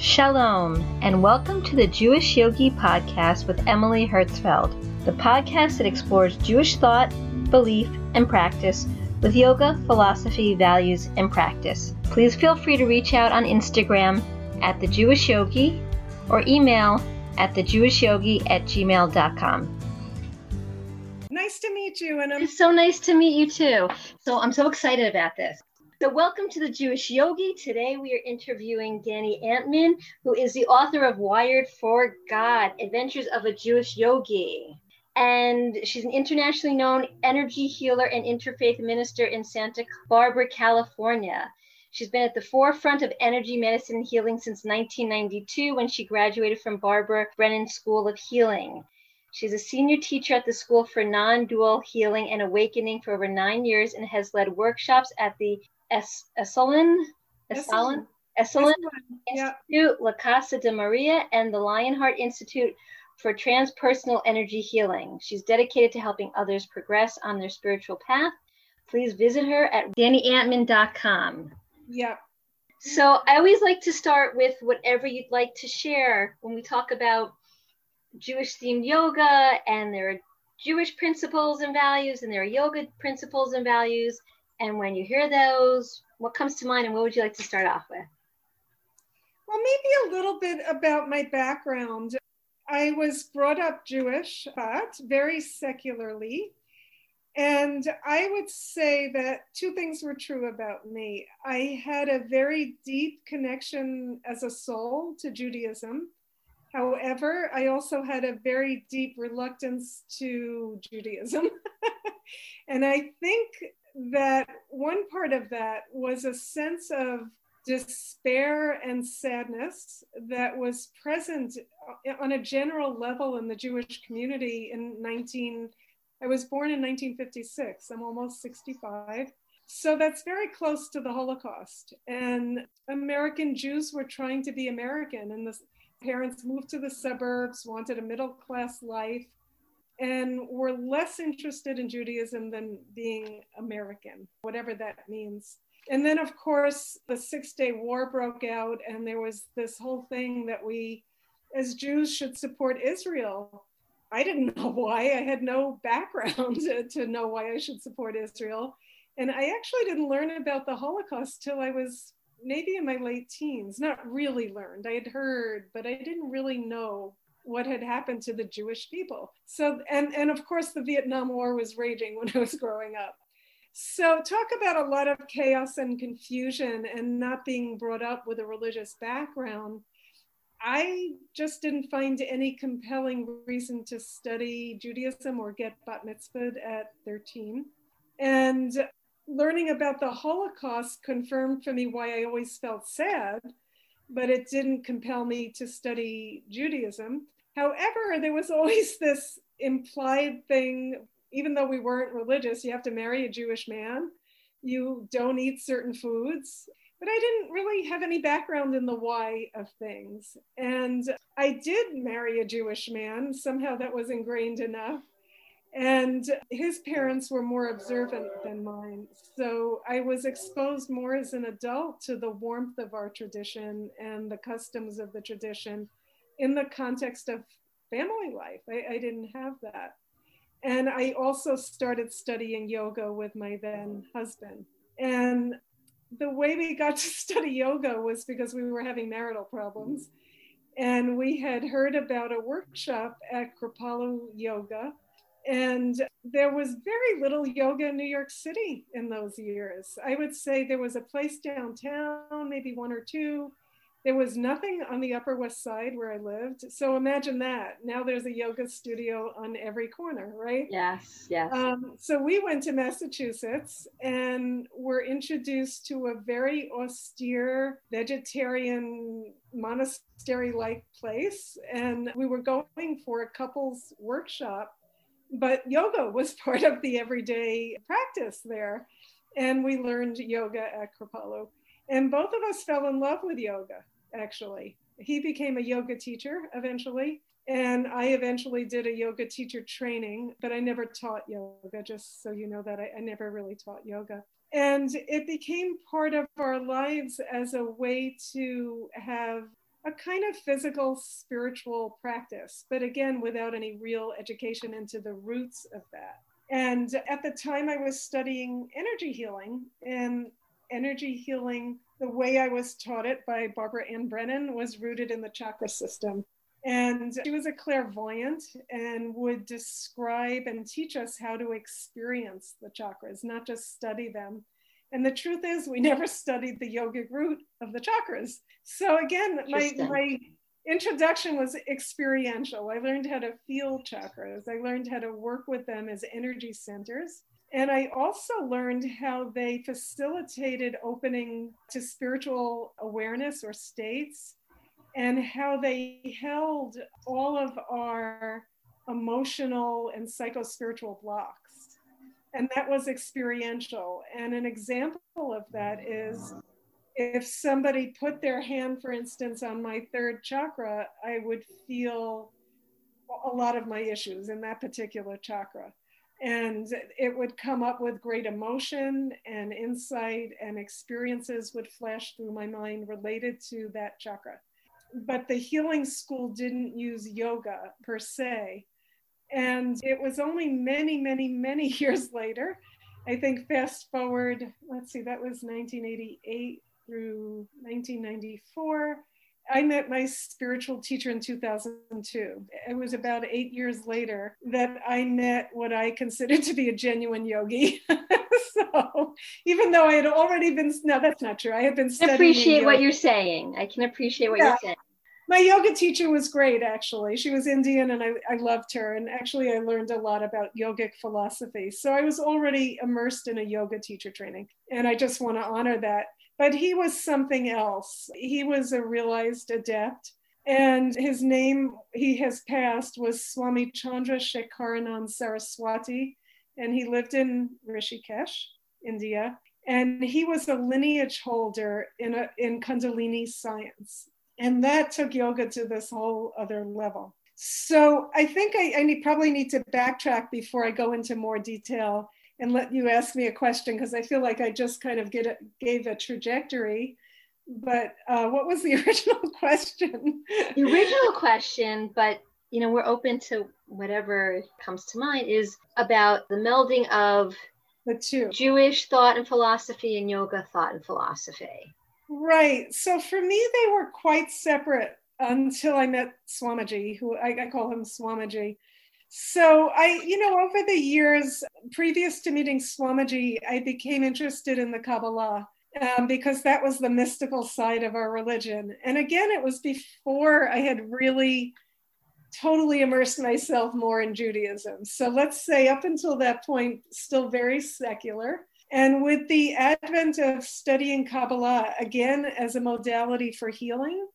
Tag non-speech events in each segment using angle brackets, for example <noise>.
Shalom, and welcome to the Jewish Yogi Podcast with Emily Hertzfeld, the podcast that explores Jewish thought, belief, and practice with yoga, philosophy, values, and practice. Please feel free to reach out on Instagram at the Jewish Yogi or email at thejewishyogi at gmail.com. Nice to meet you, and I'm It's so nice to meet you too. So I'm so excited about this. So, welcome to the Jewish Yogi. Today we are interviewing Dani Antman, who is the author of Wired for God Adventures of a Jewish Yogi. And she's an internationally known energy healer and interfaith minister in Santa Barbara, California. She's been at the forefront of energy medicine and healing since 1992 when she graduated from Barbara Brennan School of Healing. She's a senior teacher at the School for Non Dual Healing and Awakening for over nine years and has led workshops at the Esalen, Esalen, Esalen Institute, La Casa de Maria, and the Lionheart Institute for Transpersonal Energy Healing. She's dedicated to helping others progress on their spiritual path. Please visit her at daniantman.com. yeah. So I always like to start with whatever you'd like to share when we talk about Jewish themed yoga and there are Jewish principles and values and there are yoga principles and values. And when you hear those, what comes to mind and what would you like to start off with? Well, maybe a little bit about my background. I was brought up Jewish, but very secularly. And I would say that two things were true about me. I had a very deep connection as a soul to Judaism. However, I also had a very deep reluctance to Judaism. <laughs> and I think that one part of that was a sense of despair and sadness that was present on a general level in the Jewish community in 19 I was born in 1956. I'm almost 65. So that's very close to the Holocaust. And American Jews were trying to be American, and the parents moved to the suburbs, wanted a middle class life, and we were less interested in Judaism than being American, whatever that means. And then, of course, the Six Day War broke out, and there was this whole thing that we, as Jews, should support Israel. I didn't <laughs> know why. I had no background <laughs> to, to know why I should support Israel. And I actually didn't learn about the Holocaust till I was maybe in my late teens. Not really learned. I had heard, but I didn't really know what had happened to the Jewish people. So, and, and of course, the Vietnam War was raging when <laughs> I was growing up. So, talk about a lot of chaos and confusion and not being brought up with a religious background. I just didn't find any compelling reason to study Judaism or get bat mitzvahed at 13. And learning about the Holocaust confirmed for me why I always felt sad, but it didn't compel me to study Judaism. However, there was always this implied thing, even though we weren't religious, you have to marry a Jewish man, you don't eat certain foods but I didn't really have any background in the why of things. And I did marry a Jewish man. Somehow that was ingrained enough. And his parents were more observant than mine. So I was exposed more as an adult to the warmth of our tradition and the customs of the tradition in the context of family life. I, I didn't have that. And I also started studying yoga with my then husband. And the way we got <laughs> to study yoga was because we were having marital problems. And we had heard about a workshop at Kripalu Yoga. And there was very little yoga in New York City in those years. I would say there was a place downtown, maybe one or two. There was nothing on the Upper West Side where I lived. So imagine that. Now there's a yoga studio on every corner, right? Yes, yes. Um, so we went to Massachusetts and were introduced to a very austere vegetarian monastery like place. And we were going for a couples workshop, but yoga was <laughs> part of the everyday practice there. And we learned yoga at Kripalu. And both of us fell in love with yoga, actually. He became a yoga teacher eventually. And I eventually did a yoga teacher training, but I never taught yoga, just so you know that I, I never really taught yoga. And it became part of our lives as a way to have a kind of physical spiritual practice, but again, without any real education into the roots of that. And at the time, I was studying energy healing, and energy healing, the way I was taught it by Barbara Ann Brennan, was rooted in the chakra system. And she was a clairvoyant and would describe and teach us how to experience the chakras, not just study them. And the truth is, we <laughs> never studied the yogic root of the chakras. So again, my, my introduction was experiential. I learned how to feel chakras. I learned how to work with them as energy centers. And I also learned how they facilitated opening to spiritual awareness or states and how they held all of our emotional and psycho-spiritual blocks. And that was experiential. And an example of that is if somebody put their hand, for instance, on my third chakra, I would feel a lot of my issues in that particular chakra. And it would come up with great emotion and insight, and experiences would flash through my mind related to that chakra but the healing school didn't use yoga per se. And it was only many, many, many <laughs> years later. I think fast forward, let's see, that was 1988 through 1994. I met my spiritual teacher in 2002. It was about eight years later that I met what I considered to be a genuine yogi. <laughs> so even though I had already been, no, that's not true. I had been studying. I appreciate what you're saying. I can appreciate what yeah. you're saying. My yoga teacher was great, actually. She was Indian and I, I loved her. And actually, I learned a lot about yogic philosophy. So I was already immersed in a yoga teacher training. And I just want to honor that. But he was something else. He was a realized adept. And his name, he has passed, was Swami Chandra Shekharanand Saraswati. And he lived in Rishikesh, India and he was a lineage holder in a, in kundalini science and that took yoga to this whole other level. So i think i, I need, probably need to backtrack before i go into more detail and let you ask me a question because i feel like i just kind of get a, gave a trajectory. But uh, what was the <laughs> original question? The original question but you know we're open to whatever comes to mind is about the melding of the two. Jewish thought and philosophy and yoga thought and philosophy. Right. So for me, they were quite separate until I met Swamiji, who I, I call him Swamiji. So I, you know, over the years previous to meeting Swamiji, I became interested in the Kabbalah. Um, because that was the mystical side of our religion. And again, it was before I had really totally immersed myself more in Judaism. So let's say up until that point, still very secular. And with the advent of studying Kabbalah, again, as a modality for healing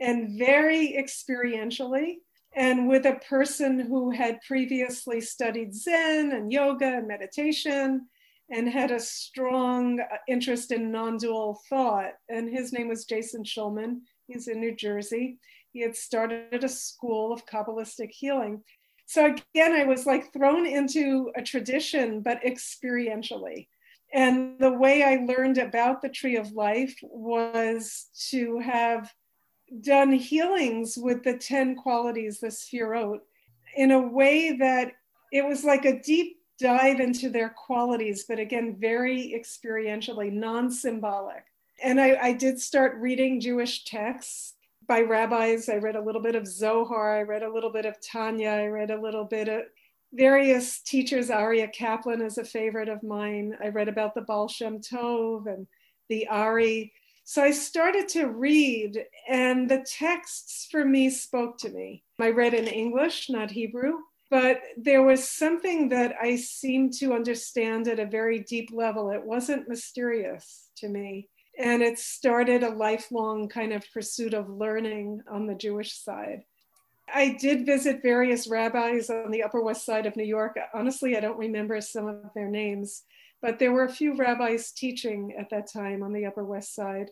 and very experientially, and with a person who had previously studied Zen and yoga and meditation and had a strong uh, interest in non dual thought. And his name was Jason Shulman. He's in New Jersey. He had started a school of Kabbalistic healing. So again, I was like thrown into a tradition, but experientially. And the way I learned about the tree of life was to have done healings with the 10 qualities, the Sefirot, in a way that it was like a deep dive into their qualities, but again, very experientially, non symbolic. And I, I, did start reading Jewish texts by rabbis. I read a little bit of Zohar, I read a little bit of Tanya, I read a little bit of various teachers. Aryeh Kaplan is a favorite of mine. I read about the Baal Shem Tov and the Ari. So I started to read, and the texts for me spoke to me. I read in English, not Hebrew, but there was something that I seemed to understand at a very deep level. It wasn't mysterious to me. And it started a lifelong kind of pursuit of learning on the Jewish side. I did visit various rabbis on the Upper West Side of New York. Honestly, I don't remember some of their names, but there were a few rabbis teaching at that time on the Upper West Side.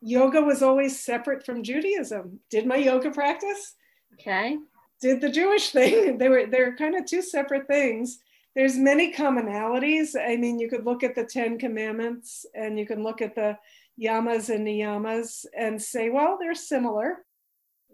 Yoga was always separate from Judaism. Did my yoga practice? Okay. Did the Jewish <laughs> thing. They were they're kind of two separate things. There's many commonalities. I mean, you could look at the 10 commandments and you can look at the yamas and niyamas and say, well, they're similar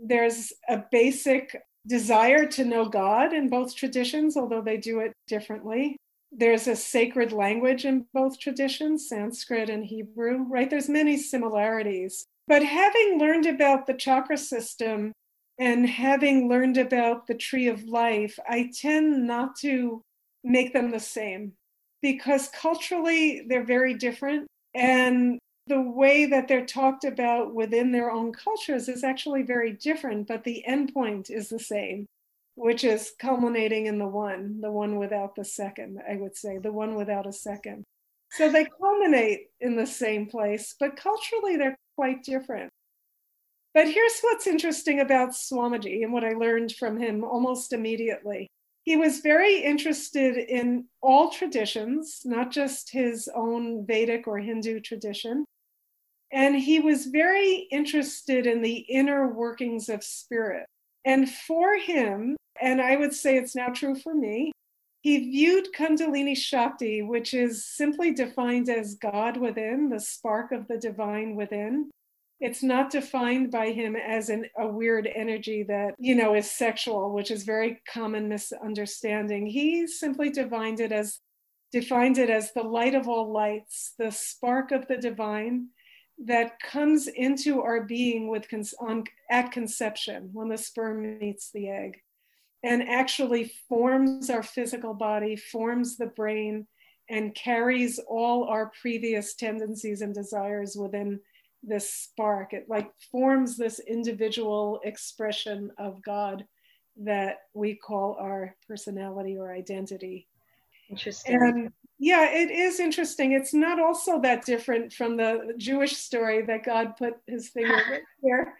there's a basic desire to know God in both traditions, although they do it differently. There's a sacred language in both traditions, Sanskrit and Hebrew, right? There's many similarities. But having learned about the chakra system and having learned about the tree of life, I tend not to make them the same because culturally they're very different. And the way that they're talked about within their own cultures is actually very different, but the endpoint is the same, which is culminating in the one, the one without the second, I would say, the one without a second. So they culminate in the same place, but culturally they're quite different. But here's what's interesting about Swamiji and what I learned from him almost immediately. He was very interested in all traditions, not just his own Vedic or Hindu tradition, and he was very interested in the inner workings of spirit. And for him, and I would say it's now true for me, he viewed Kundalini Shakti, which is simply defined as God within, the spark of the divine within. It's not defined by him as an, a weird energy that, you know, is sexual, which is very common misunderstanding. He simply defined it as defined it as the light of all lights, the spark of the divine, that comes into our being with on, at conception when the sperm meets the egg and actually forms our physical body, forms the brain, and carries all our previous tendencies and desires within this spark. It like forms this individual expression of God that we call our personality or identity. Interesting. And yeah, it is interesting. It's not also that different from the Jewish story that God put his finger <sighs> here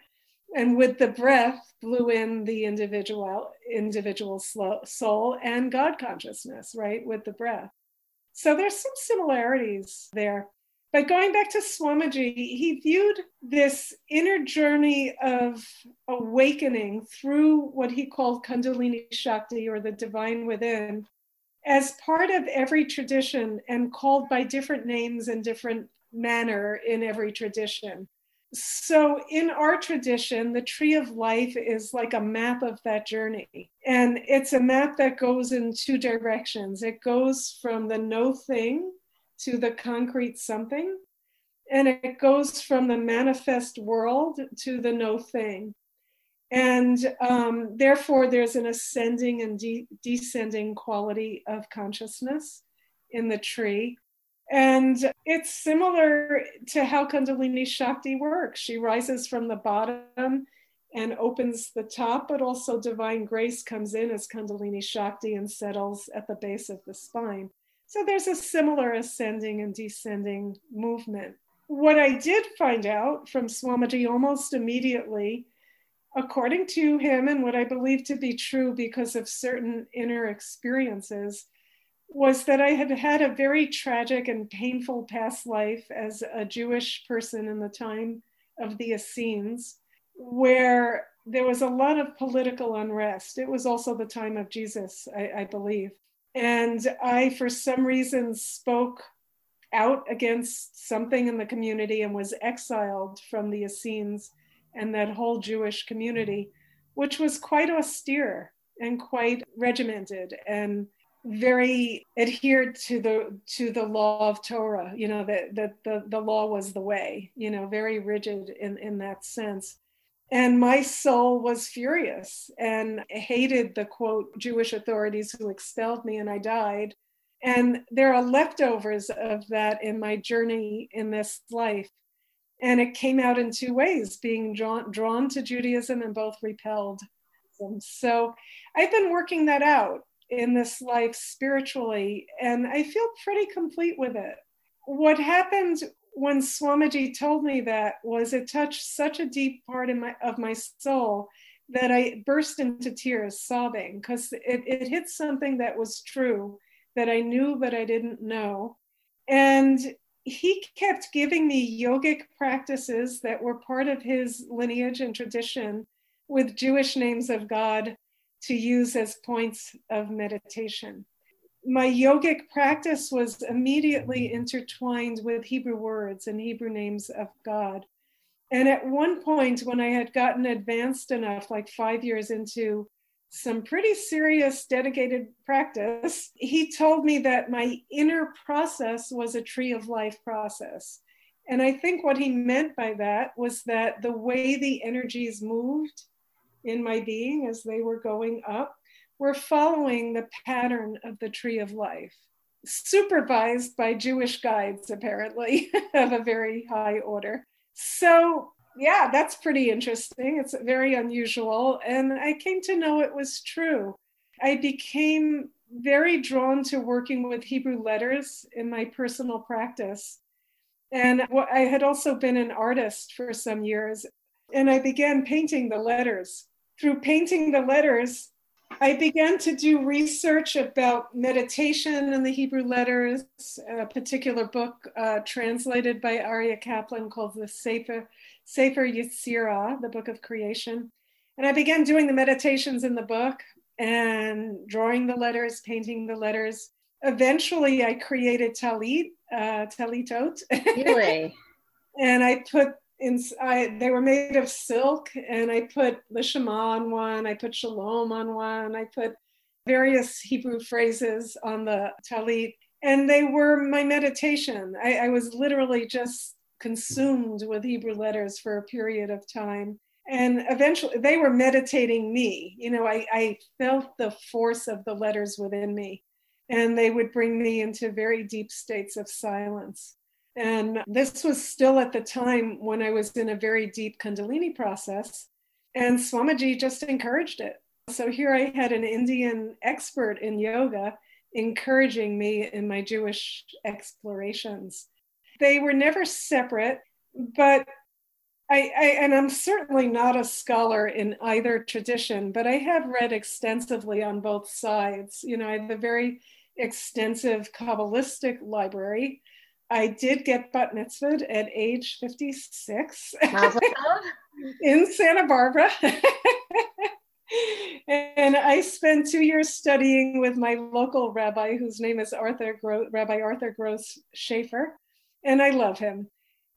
and with the breath blew in the individual individual soul and God consciousness, right? With the breath. So there's some similarities there. But going back to Swamiji, he viewed this inner journey of awakening through what he called Kundalini Shakti or the divine within as part of every tradition and called by different names and different manner in every tradition. So, in our tradition, the tree of life is like a map of that journey. And it's a map that goes in two directions it goes from the no thing to the concrete something, and it goes from the manifest world to the no thing. And um, therefore, there's an ascending and de- descending quality of consciousness in the tree. And it's similar to how Kundalini Shakti works. She rises from the bottom and opens the top, but also divine grace comes in as Kundalini Shakti and settles at the base of the spine. So there's a similar ascending and descending movement. What I did find out from Swamiji almost immediately according to him, and what I believe to be true because of certain inner experiences, was that I had had a very tragic and painful past life as a Jewish person in the time of the Essenes, where there was a lot of political unrest. It was also the time of Jesus, I, I believe. And I, for some reason, spoke out against something in the community and was exiled from the Essenes and that whole Jewish community, which was quite austere and quite regimented and very adhered to the to the law of Torah. You know that that the, the law was the way. You know, very rigid in in that sense. And my soul was furious and hated the quote Jewish authorities who expelled me, and I died. And there are leftovers of that in my journey in this life and it came out in two ways being drawn, drawn to Judaism and both repelled. So I've been working that out in this life spiritually, and I feel pretty complete with it. What happened when Swamiji told me that was it touched such a deep part in my, of my soul that I burst into tears, sobbing, because it, it hit something that was true that I knew but I didn't know. And he kept giving me yogic practices that were part of his lineage and tradition with Jewish names of God to use as points of meditation. My yogic practice was immediately intertwined with Hebrew words and Hebrew names of God. And at one point, when I had gotten advanced enough, like five years into some pretty serious dedicated practice, he told me that my inner process was a tree of life process. And I think what he meant by that was that the way the energies moved in my being as they were going up were following the pattern of the tree of life, supervised by Jewish guides, apparently, <laughs> of a very high order. So yeah, that's pretty interesting. It's very unusual. And I came to know it was true. I became very drawn to working with Hebrew letters in my personal practice. And I had also been an artist for some years, and I began painting the letters. Through painting the letters, I began to do research about meditation in the Hebrew letters, a particular book uh, translated by Aryeh Kaplan called the Sefer Sefer Yetzirah, the book of creation. And I began doing the meditations in the book and drawing the letters, painting the letters. Eventually, I created talit, uh, talitot. Really? <laughs> and I put in, I, they were made of silk, and I put Lishma on one, I put Shalom on one, I put various Hebrew phrases on the talit, and they were my meditation. I, I was literally just consumed with Hebrew letters for a period of time. And eventually they were meditating me. You know, I, I felt the force of the letters within me, and they would bring me into very deep states of silence. And this was still at the time when I was in a very deep Kundalini process. And Swamiji just encouraged it. So here I had an Indian expert in yoga encouraging me in my Jewish explorations. They were never separate, but I, I, and I'm certainly not a scholar in either tradition, but I have read extensively on both sides. You know, I have a very extensive Kabbalistic library. I did get bat mitzvahed at age 56 <laughs> in Santa Barbara. and I spent two years studying with my local rabbi, whose name is Arthur Gro- Rabbi Arthur Gross Schaefer and I love him.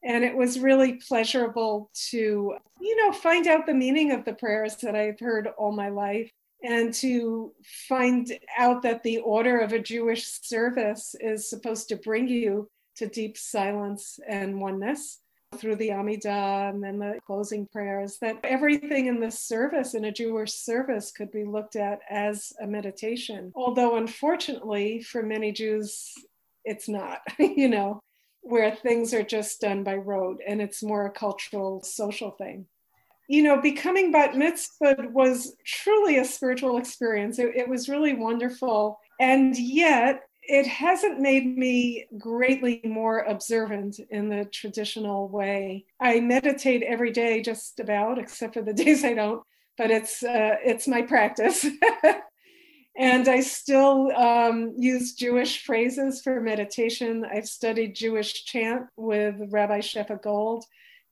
And it was really pleasurable to, you know, find out the meaning of the prayers that I've heard all my life and to find out that the order of a Jewish service is supposed to bring you to deep silence and oneness through the Amidah and then the closing prayers, that everything in the service, in a Jewish service, could be looked at as a meditation. Although, unfortunately, for many Jews, it's not, <laughs> you know where things are just done by rote and it's more a cultural, social thing. You know, becoming bat mitzvah was truly a spiritual experience. It, it was really wonderful. And yet, it hasn't made me greatly more observant in the traditional way. I meditate every day, just about, except for the <laughs> days I don't. But it's uh, it's my practice. <laughs> And I still um, use Jewish phrases for meditation. I've studied Jewish chant with Rabbi Shefa Gold,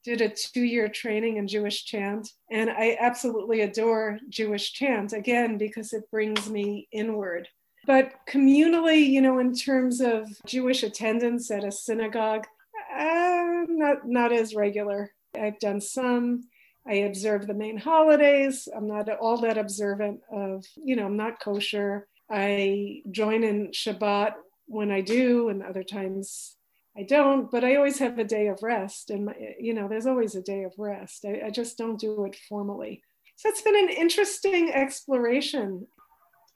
did a two year training in Jewish chant. And I absolutely adore Jewish chant, again, because it brings me inward. But communally, you know, in terms of Jewish attendance at a synagogue, uh, not, not as regular. I've done some. I observe the main holidays. I'm not all that observant of, you know, I'm not kosher. I join in Shabbat when I do, and other times I don't, but I always have a day of rest. And, my, you know, there's always a day of rest. I, I just don't do it formally. So it's been an interesting exploration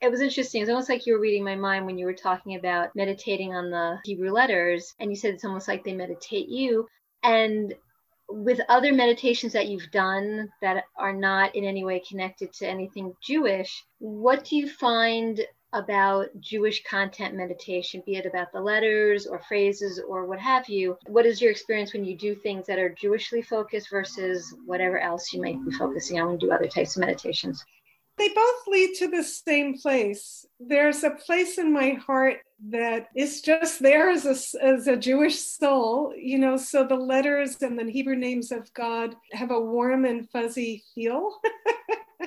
it was interesting. It's almost like you were reading my mind when you were talking about meditating on the Hebrew letters, and you said it's almost like they meditate you. And with other meditations that you've done that are not in any way connected to anything Jewish, what do you find about Jewish content meditation, be it about the letters or phrases or what have you? What is your experience when you do things that are Jewishly focused versus whatever else you might be focusing on when you do other types of meditations? They both lead to the same place. There's a place in my heart that is just there as a, as a Jewish soul, you know. So the letters and the Hebrew names of God have a warm and fuzzy feel.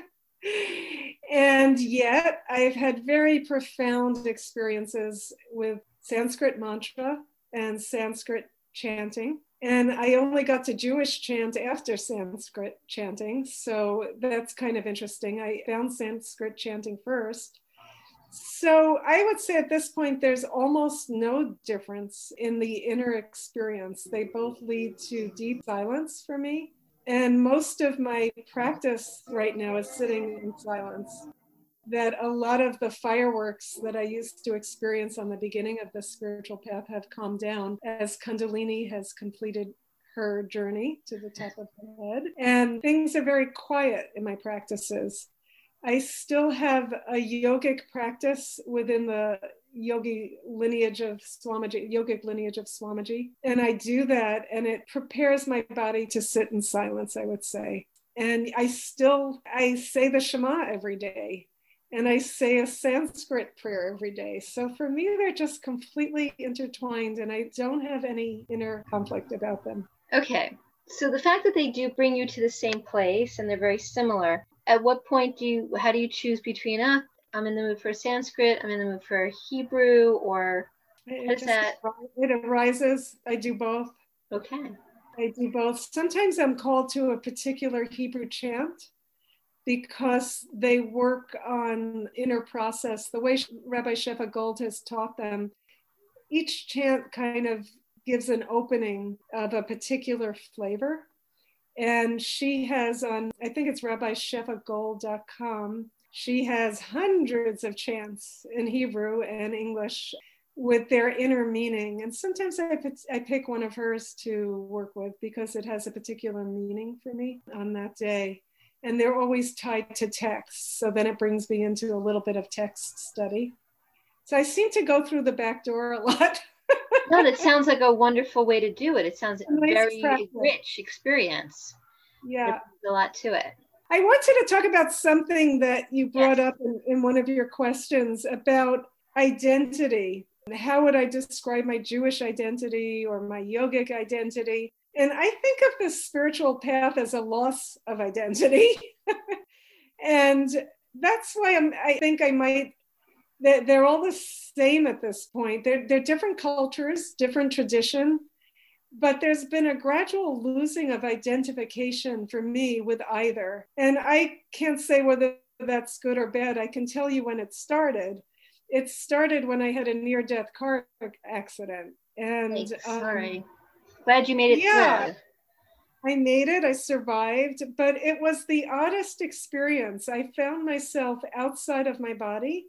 <laughs> and yet, I've had very profound experiences with Sanskrit mantra and Sanskrit chanting And I only got to Jewish chant after Sanskrit chanting. So that's kind of interesting. I found Sanskrit chanting first. So I would say at this point, there's almost no difference in the inner experience. They both lead to deep silence for me. And most of my practice right now is sitting in silence. That a lot of the fireworks that I used to experience on the beginning of the spiritual path have calmed down as Kundalini has completed her journey to the top of the head. And things are very quiet in my practices. I still have a yogic practice within the yogi lineage of Swamiji, yogic lineage of Swamiji. And I do that, and it prepares my body to sit in silence, I would say. And I still, I say the Shema every day, and I say a Sanskrit prayer every day. So for me, they're just completely intertwined, and I don't have any inner conflict about them. Okay. So the fact that they do bring you to the same place and they're very similar, at what point do you, how do you choose between, ah, I'm in the mood for Sanskrit, I'm in the mood for Hebrew, or it, that? It arises. I do both. Okay. I do both. Sometimes I'm called to a particular Hebrew chant because they work on inner process. The way Rabbi Shefa Gold has taught them, each chant kind of gives an opening of a particular flavor. And she has on, I think it's rabbishefagold.com, she has hundreds of chants in Hebrew and English with their inner meaning. And sometimes I, I pick one of hers to work with because it has a particular meaning for me on that day. And they're always tied to text. So then it brings me into a little bit of text study. So I seem to go through the back door a lot. <laughs> no, that sounds like a wonderful way to do it. It sounds nice very practice. rich experience. Yeah. There's a lot to it. I wanted to talk about something that you brought yes. up in, in one of your questions about identity. How would I describe my Jewish identity or my yogic identity? And I think of the spiritual path as a loss of identity. <laughs> and that's why I'm, I think I might, they're, they're all the same at this point. They're, they're different cultures, different tradition, but there's been a gradual losing of identification for me with either. And I can't say whether that's good or bad. I can tell you when it started. It started when I had a near death car accident. And sorry. Um, Glad you made it yeah, through. I made it, I survived, but it was the oddest experience. I found myself outside of my body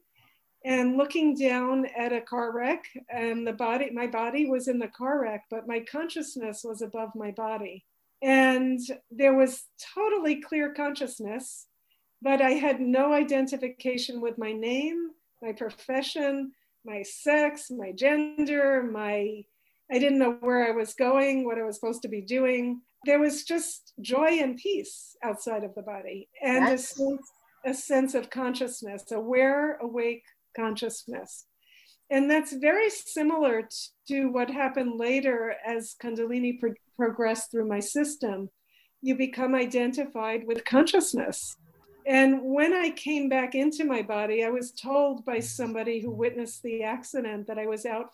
and looking down at a car wreck and the body my body was in the car wreck but my consciousness was above my body and there was totally clear consciousness but i had no identification with my name my profession my sex my gender my i didn't know where i was going what i was supposed to be doing there was just joy and peace outside of the body and a sense, a sense of consciousness aware awake consciousness. And that's very similar to what happened later as Kundalini pro- progressed through my system. You become identified with consciousness. And when I came back into my body, I was told by somebody who witnessed the accident that I was out.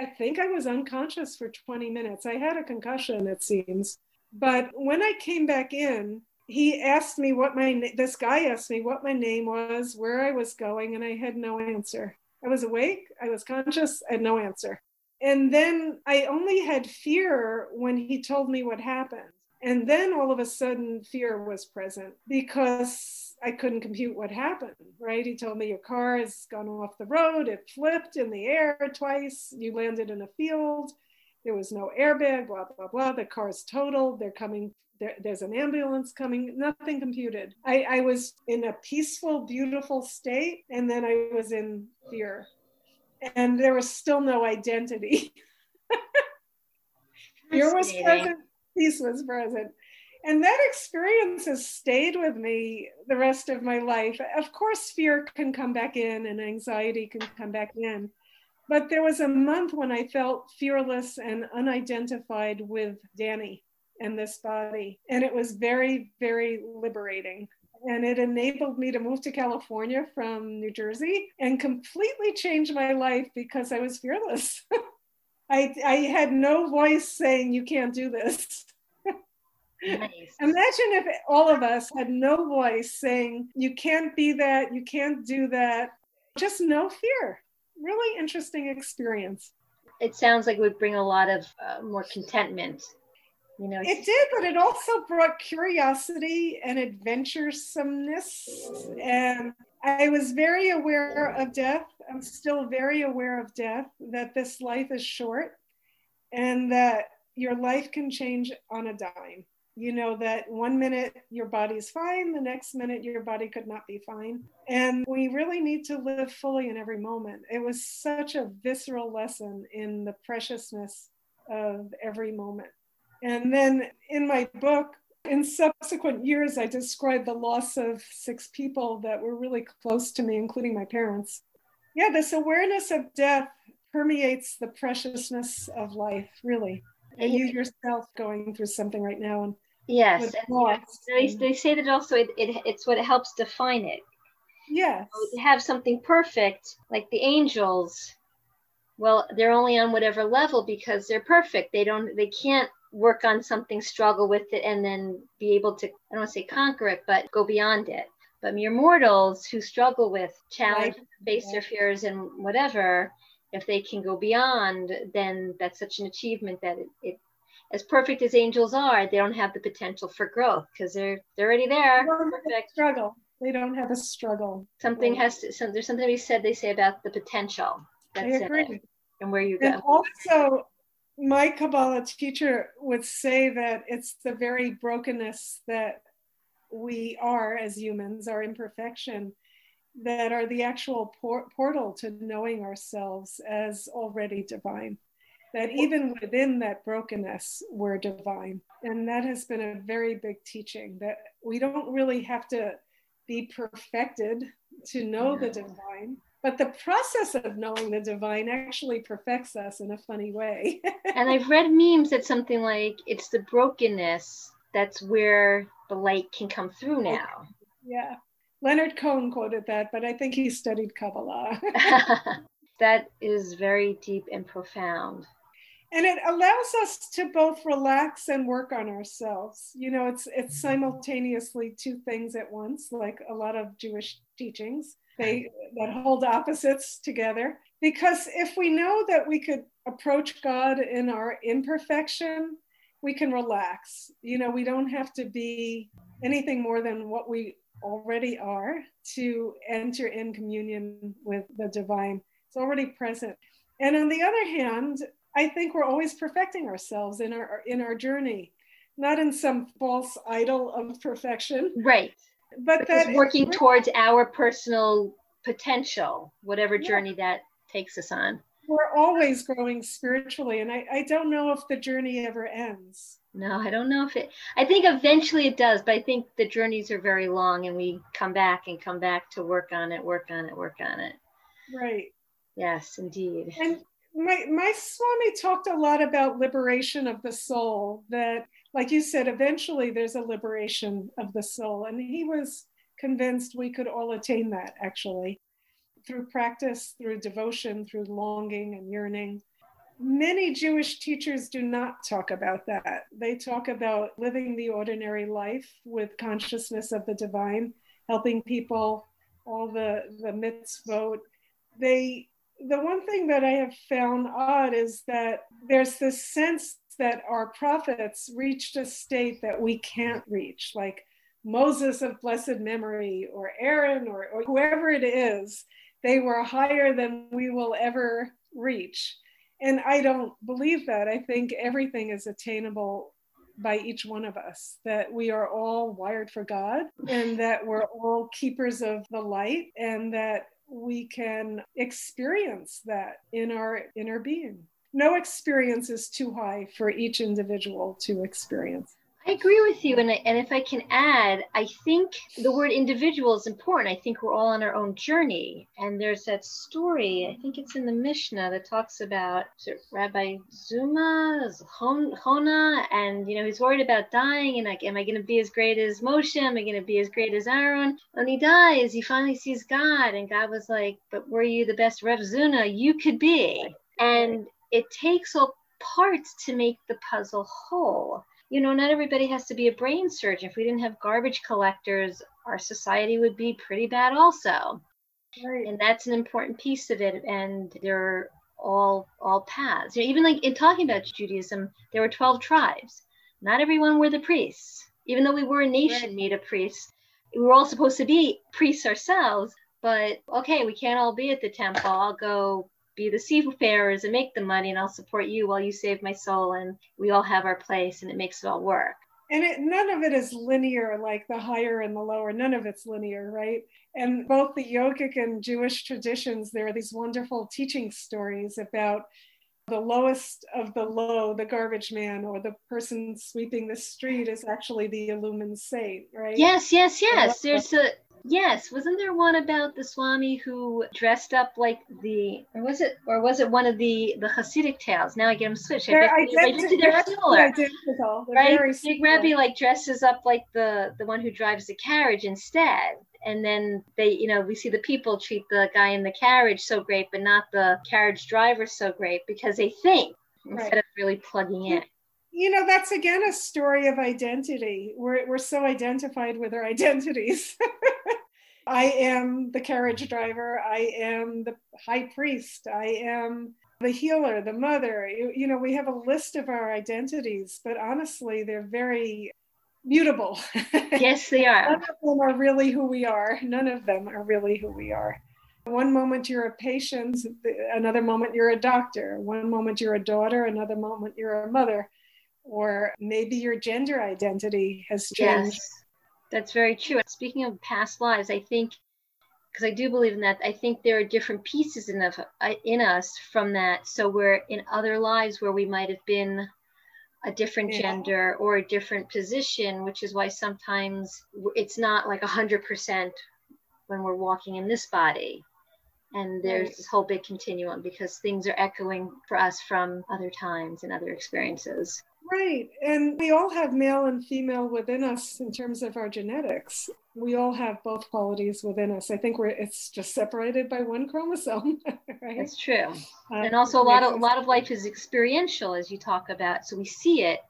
I think I was unconscious for 20 minutes. I had a concussion, it seems. But when I came back in, he asked me what my this guy asked me what my name was, where I was going, and I had no answer. I was awake, I was conscious, I had no answer. And then I only had fear when he told me what happened. And then all of a sudden, fear was present because I couldn't compute what happened, right? He told me your car has gone off the road, it flipped in the air twice, you landed in a field, there was no airbag, blah, blah, blah. The car's totaled, they're coming there, there's an ambulance coming, nothing computed. I, I was in a peaceful, beautiful state, and then I was in fear. And there was still no identity. <laughs> fear was present, peace was present. And that experience has stayed with me the rest of my life. Of course, fear can come back in and anxiety can come back in. But there was a month when I felt fearless and unidentified with Dani and this body. And it was very, very liberating. And it enabled me to move to California from New Jersey and completely change my life because I was fearless. <laughs> I, I had no voice saying you can't do this. Nice. <laughs> Imagine if all of us had no voice saying you can't be that, you can't do that. Just no fear. Really interesting experience. It sounds like it would bring a lot of uh, more contentment. You know, it did, but it also brought curiosity and adventuresomeness. And I was very aware of death. I'm still very aware of death, that this life is short and that your life can change on a dime you know that one minute your body's fine the next minute your body could not be fine and we really need to live fully in every moment it was such a visceral lesson in the preciousness of every moment and then in my book in subsequent years i described the loss of six people that were really close to me including my parents yeah this awareness of death permeates the preciousness of life really and you yourself going through something right now and Yes, and they, they say that also it, it it's what helps define it. Yes. So have something perfect, like the angels, well, they're only on whatever level because they're perfect. They don't they can't work on something, struggle with it, and then be able to I don't want to say conquer it, but go beyond it. But mere mortals who struggle with challenge, right. face their fears and whatever, if they can go beyond, then that's such an achievement that it, it as perfect as angels are, they don't have the potential for growth because they're they're already there. Perfect. Struggle. They don't have a struggle. Something has to. Some, there's something we said. They say about the potential. That's I agree. And where you go. And also, my Kabbalah teacher would say that it's the very brokenness that we are as humans, our imperfection, that are the actual por- portal to knowing ourselves as already divine that even within that brokenness, we're divine. And that has been a very big teaching that we don't really have to be perfected to know the divine. But the process of knowing the divine actually perfects us in a funny way. <laughs> and I've read memes that something like it's the brokenness that's where the light can come through now. Yeah. Leonard Cohen quoted that, but I think he studied Kabbalah. <laughs> <laughs> that is very deep and profound and it allows us to both relax and work on ourselves you know it's it's simultaneously two things at once like a lot of jewish teachings they that hold opposites together. Because if we know that we could approach god in our imperfection we can relax. You know we don't have to be anything more than what we already are to enter in communion with the divine. It's already present. And on the other hand I think we're always perfecting ourselves in our in our journey, not in some false idol of perfection. Right. But that working towards our personal potential, whatever journey that takes us on. We're always growing spiritually, and I, I don't know if the journey ever ends. No, I don't know if it. I think eventually it does, but I think the journeys are very long, and we come back and come back to work on it, work on it, work on it. Right. Yes, indeed. And my my swami talked a lot about liberation of the soul that like you said eventually there's a liberation of the soul. And he was convinced we could all attain that actually through practice through devotion through longing and yearning. Many jewish teachers do not talk about that. They talk about living the ordinary life with consciousness of the divine helping people all the the mitzvot. They the one thing that I have found odd is that there's this sense that our prophets reached a state that we can't reach, like Moses of blessed memory, or Aaron, or, or whoever it is, they were higher than we will ever reach. And I don't believe that. I think everything is attainable by each one of us, that we are all wired for God and that we're all keepers of the light and that we can experience that in our inner being. No experience is too high for each individual to experience. I agree with you. And, I, and if I can add, I think the word individual is important. I think we're all on our own journey. And there's that story, I think it's in the Mishnah, that talks about Rabbi Zuma, Hona, and, you know, he's worried about dying. And like, am I going to be as great as Moshe? Am I going to be as great as Aaron? When he dies, he finally sees God. And God was like, but were you the best Rev Zuna you could be? And it takes all parts to make the puzzle whole. You know, not everybody has to be a brain surgeon. If we didn't have garbage collectors, our society would be pretty bad also. Right. And that's an important piece of it. And they're all all paths. You know, even like in talking about Judaism, there were 12 tribes. Not everyone were the priests. Even though we were a nation right. made of priests, we were all supposed to be priests ourselves. But okay, we can't all be at the temple. I'll go be the seafarers and make the money and I'll support you while you save my soul and we all have our place and it makes it all work. And it, none of it is linear, like the higher and the lower. None of it's linear, right? And both the yogic and Jewish traditions, there are these wonderful teaching stories about the lowest of the low, the garbage man, or the person sweeping the street is actually the illumined saint, right? Yes, yes, yes. There's a Yes, wasn't there one about the Swami who dressed up like the, or was it, or was it one of the the Hasidic tales? Now I get them switched. They're, I bet, identical, they're similar, identical. They're right? Big Rebbe like dresses up like the the one who drives the carriage instead, and then they, you know, we see the people treat the guy in the carriage so great, but not the carriage driver so great because they think right. instead of really plugging in you know that's again a story of identity we're, we're so identified with our <laughs> identities I am the carriage driver. I am the high priest. I am the healer, the mother. You, you know, we have a list of our identities, but honestly, they're very mutable. Yes, they <laughs> are. None of them are really who we are. None of them are really who we are. One moment you're a patient, another moment you're a doctor. One moment you're a daughter, another moment you're a mother. Or maybe your gender identity has changed. Yes that's very true. Speaking of past lives, I think because I do believe in that. I think there are different pieces in of uh, in us from that. So we're in other lives where we might have been a different yeah. gender or a different position, which is why sometimes it's not like a hundred percent when we're walking in this body. And there's right. this whole big continuum because things are echoing for us from other times and other experiences. Right. And we all have male and female within us in terms of our genetics. We all have both qualities within us. I think we're it's just separated by one chromosome. <laughs> right? That's true. Uh, and also a lot of a lot of life is experiential as you talk about. So we see it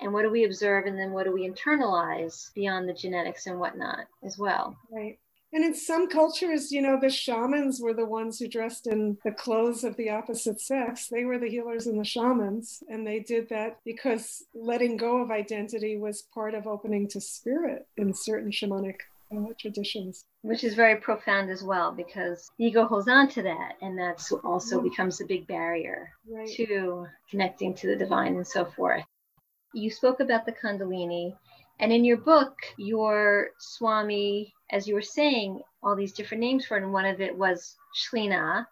and what do we observe and then what do we internalize beyond the genetics and whatnot as well. Right. And in some cultures, you know, the shamans were the ones who dressed in the clothes of the opposite sex. They were the healers and the shamans. And they did that because letting go of identity was part of opening to spirit in certain shamanic uh, traditions. Which is very profound as well because ego holds on to that. And that's also mm-hmm. becomes a big barrier right. to connecting to the divine and so forth. You spoke about the Kundalini. And in your book, your Swami as you were saying, all these different names for it, and one of it was Shekhinah,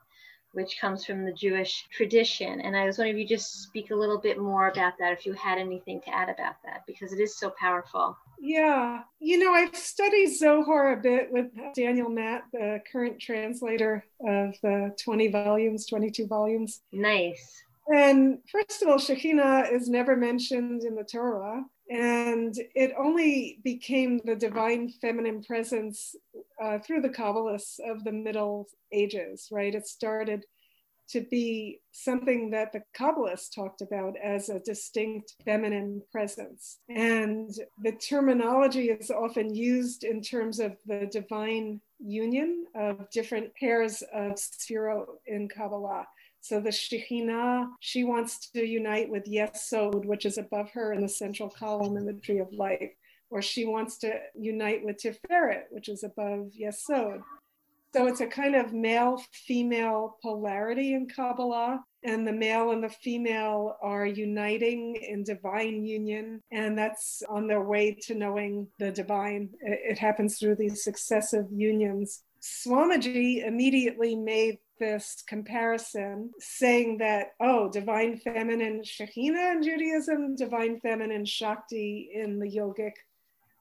which comes from the Jewish tradition. And I was wondering if you just speak a little bit more about that, if you had anything to add about that, because it is so powerful. Yeah, you know, I've studied Zohar a bit with Daniel Matt, the current translator of the 20 volumes, 22 volumes. Nice. And first of all, Shekhinah is never mentioned in the Torah. And it only became the divine feminine presence uh, through the Kabbalists of the Middle Ages, right? It started to be something that the Kabbalists talked about as a distinct feminine presence. And the terminology is often used in terms of the divine union of different pairs of sefirot in Kabbalah. So the Shekhinah, she wants to unite with Yesod, which is above her in the central column in the tree of life. Or she wants to unite with Tiferet, which is above Yesod. So it's a kind of male female polarity in Kabbalah. And the male and the female are uniting in divine union. And that's on their way to knowing the divine. It, happens through these successive unions. Swamiji immediately made this comparison saying that, oh, divine feminine Shekhinah in Judaism, divine feminine Shakti in the yogic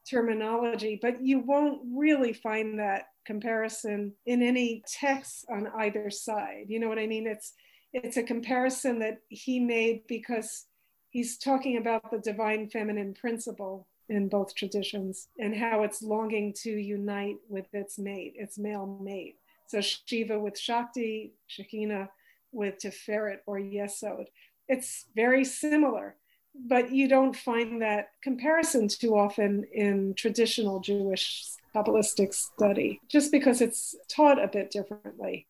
terminology, but you won't really find that comparison in any text on either side. You know what I mean? It's it's a comparison that he made because he's talking about the divine feminine principle in both traditions and how it's longing to unite with its mate, its male mate. So Shiva with Shakti, Shekhinah with Tiferet or Yesod. It's very similar, but you don't find that comparison too often in traditional Jewish Kabbalistic study, just because it's taught a bit differently.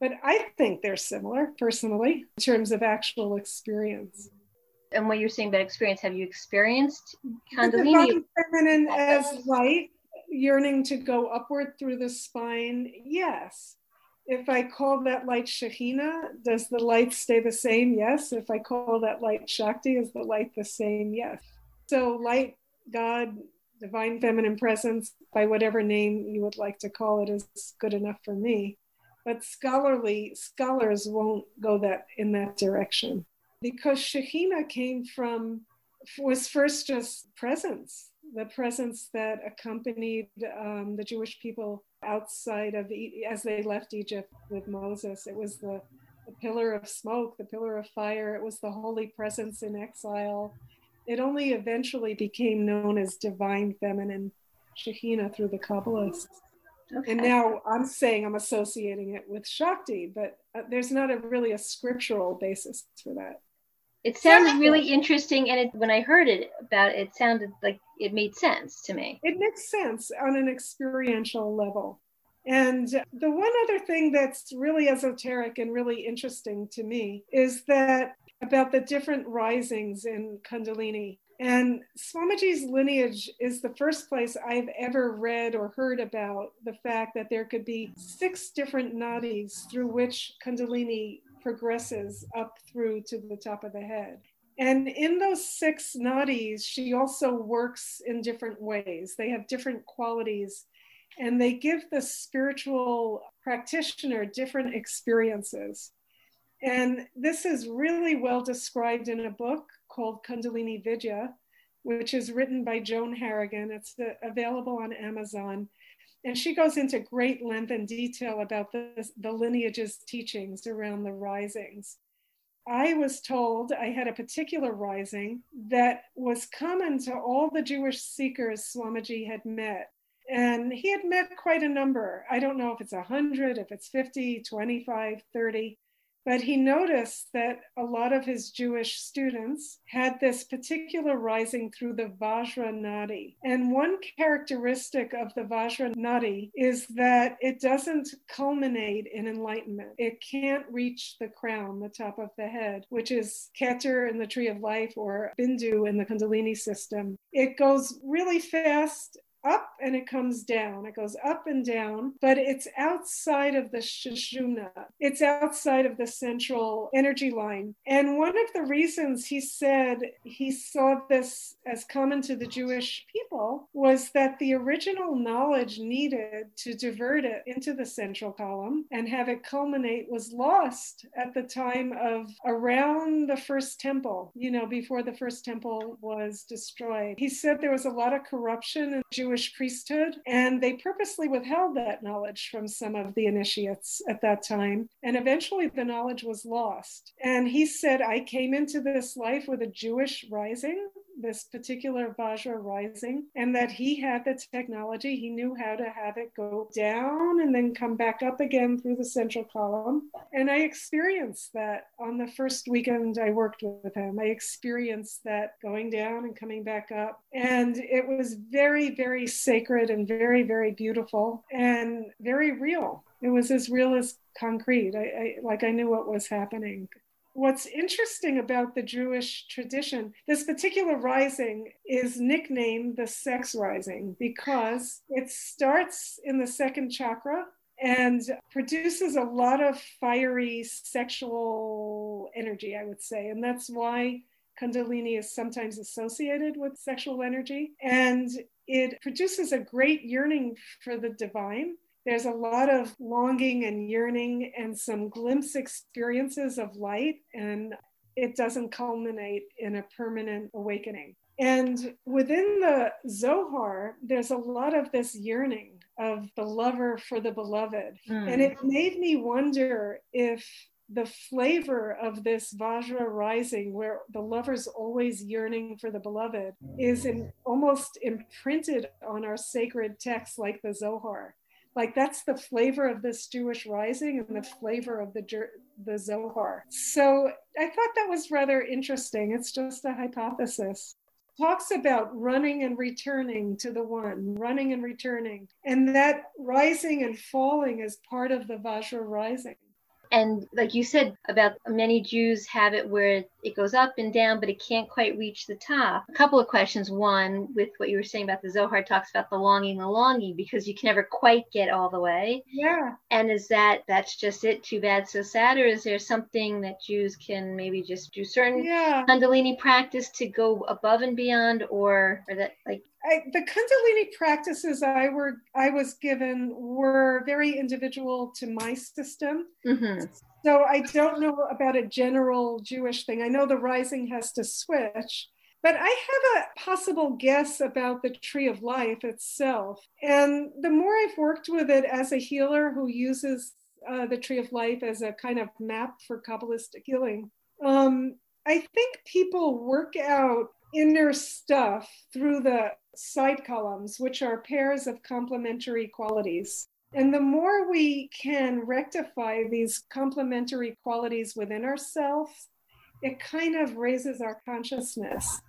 But I think they're similar personally in terms of actual experience. And what you're saying about experience, have you experienced Kundalini? Feminine as light, yearning to go upward through the spine, yes. If I call that light Shekhinah, does the light stay the same? Yes. If I call that light Shakti, is the light the same? Yes. So, light, God, divine feminine presence, by whatever name you would like to call it, is good enough for me but scholarly scholars won't go that in that direction because Shekhinah came from was first just presence, the presence that accompanied um, the Jewish people outside of as they left Egypt with Moses. It was the, the pillar of smoke, the pillar of fire. It was the holy presence in exile. It only eventually became known as divine feminine Shekhinah through the Kabbalists. Okay. And now I'm saying I'm associating it with Shakti, but uh, there's not a really a scriptural basis for that. It sounded really interesting, and it, when I heard it about it, it sounded like it made sense to me. It makes sense on an experiential level. And the one other thing that's really esoteric and really interesting to me is that about the different risings in Kundalini. And Swamiji's lineage is the first place I've ever read or heard about the fact that there could be six different nadis through which Kundalini progresses up through to the top of the head. And in those six nadis, she also works in different ways. They have different qualities and they give the spiritual practitioner different experiences. And this is really well described in a book called Kundalini Vidya, which is written by Joan Harrigan. It's the, available on Amazon. And she goes into great length and detail about the, lineage's teachings around the risings. I was told I had a particular rising that was common to all the Jewish seekers Swamiji had met. And he had met quite a number. I don't know if it's 100, if it's 50, 25, 30. But he noticed that a lot of his Jewish students had this particular rising through the Vajra Nadi. And one characteristic of the Vajra Nadi is that it doesn't culminate in enlightenment. It can't reach the crown, the top of the head, which is Keter in the Tree of Life or Bindu in the Kundalini system. It goes really fast up and it comes down. It goes up and down, but it's outside of the Sushumna. It's outside of the central energy line. And one of the reasons he said he saw this as common to the Jewish people was that the original knowledge needed to divert it into the central column and have it culminate was lost at the time of around the first temple, you know, before the first temple was destroyed. He said there was a lot of corruption in Jewish Jewish priesthood, and they purposely withheld that knowledge from some of the initiates at that time. And eventually the knowledge was lost. And he said, I came into this life with a Jewish rising this particular Vajra rising, and that he had the technology. He knew how to have it go down and then come back up again through the central column. And I experienced that on the first weekend I worked with him. I experienced that going down and coming back up. And it was very, very sacred and very, very beautiful and very real. It was as real as concrete. I, I like I knew what was happening what's interesting about the Jewish tradition, this particular rising is nicknamed the sex rising because it starts in the second chakra and produces a lot of fiery sexual energy, I would say. And that's why Kundalini is sometimes associated with sexual energy. And it produces a great yearning for the divine there's a lot of longing and yearning and some glimpse experiences of light, and it doesn't culminate in a permanent awakening. And within the Zohar, there's a lot of this yearning of the lover for the beloved. Mm. And it made me wonder if the flavor of this Vajra rising, where the lover's always yearning for the beloved, is in, almost imprinted on our sacred texts like the Zohar Like that's the flavor of this Jewish rising and the flavor of the the Zohar. So I thought that was rather interesting. It's just a hypothesis. Talks about running and returning to the one, running and returning, and that rising and falling is part of the Vajra rising. And like you said about many Jews have it where it goes up and down, but it can't quite reach the top. A couple of questions. One, with what you were saying about the Zohar talks about the longing, the longing, because you can never quite get all the way. Yeah. And is that that's just it? Too bad, so sad, or is there something that Jews can maybe just do certain yeah. Kundalini practice to go above and beyond, or or that like I, the Kundalini practices I were I was given were very individual to my system. Mm-hmm. So I don't know about a general Jewish thing. I know the rising has to switch, but I have a possible guess about the tree of life itself. And the more I've worked with it as a healer who uses uh, the tree of life as a kind of map for Kabbalistic healing, um, I think people work out inner stuff through the side columns, which are pairs of complementary qualities. And the more we can rectify these complementary qualities within ourselves, it kind of raises our consciousness.